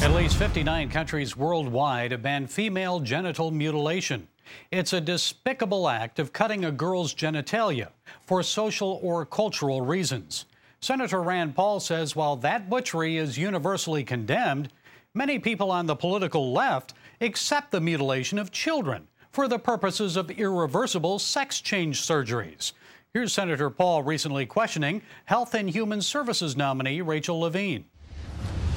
At least 59 countries worldwide have banned female genital mutilation. It's a despicable act of cutting a girl's genitalia for social or cultural reasons. Senator Rand Paul says while that butchery is universally condemned, many people on the political left accept the mutilation of children for the purposes of irreversible sex change surgeries. Here's Senator Paul recently questioning Health and Human Services nominee Rachel Levine.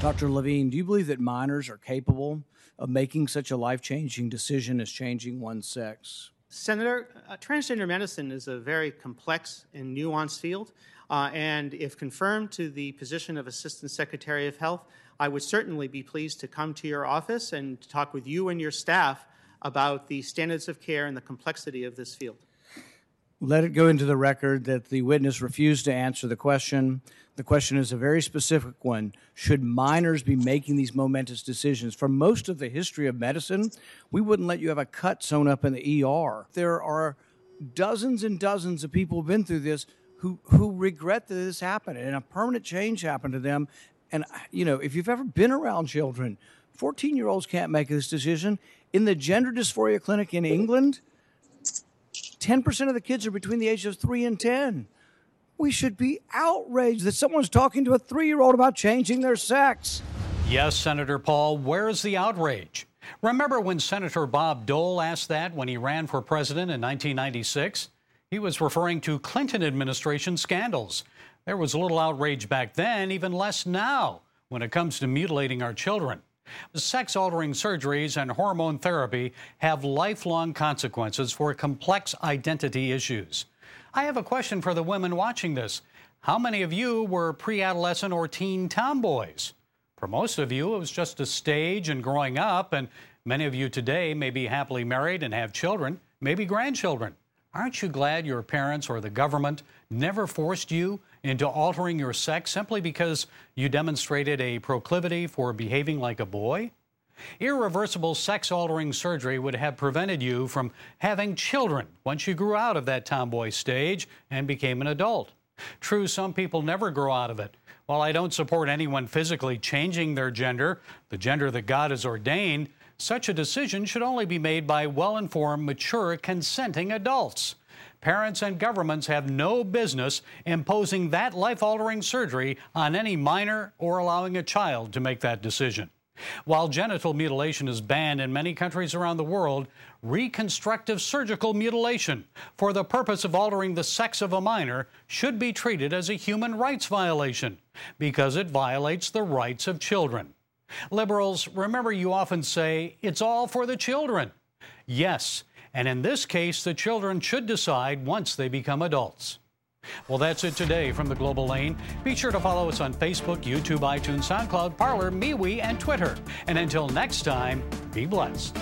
Dr. Levine, do you believe that minors are capable of making such a life changing decision as changing one's sex? Senator, uh, transgender medicine is a very complex and nuanced field. Uh, and if confirmed to the position of Assistant Secretary of Health, I would certainly be pleased to come to your office and talk with you and your staff about the standards of care and the complexity of this field. Let it go into the record that the witness refused to answer the question. The question is a very specific one. Should minors be making these momentous decisions? For most of the history of medicine, we wouldn't let you have a cut sewn up in the ER. There are dozens and dozens of people who've been through this who, who regret that this happened and a permanent change happened to them. And, you know, if you've ever been around children, 14 year olds can't make this decision. In the gender dysphoria clinic in England, 10% of the kids are between the ages of 3 and 10. We should be outraged that someone's talking to a three year old about changing their sex. Yes, Senator Paul, where's the outrage? Remember when Senator Bob Dole asked that when he ran for president in 1996? He was referring to Clinton administration scandals. There was a little outrage back then, even less now, when it comes to mutilating our children. Sex altering surgeries and hormone therapy have lifelong consequences for complex identity issues. I have a question for the women watching this. How many of you were pre adolescent or teen tomboys? For most of you, it was just a stage and growing up, and many of you today may be happily married and have children, maybe grandchildren. Aren't you glad your parents or the government never forced you into altering your sex simply because you demonstrated a proclivity for behaving like a boy? Irreversible sex altering surgery would have prevented you from having children once you grew out of that tomboy stage and became an adult. True, some people never grow out of it. While I don't support anyone physically changing their gender, the gender that God has ordained, such a decision should only be made by well informed, mature, consenting adults. Parents and governments have no business imposing that life altering surgery on any minor or allowing a child to make that decision. While genital mutilation is banned in many countries around the world, reconstructive surgical mutilation for the purpose of altering the sex of a minor should be treated as a human rights violation because it violates the rights of children. Liberals, remember you often say, it's all for the children. Yes, and in this case, the children should decide once they become adults. Well, that's it today from the Global Lane. Be sure to follow us on Facebook, YouTube, iTunes, SoundCloud, Parler, MeWe, and Twitter. And until next time, be blessed.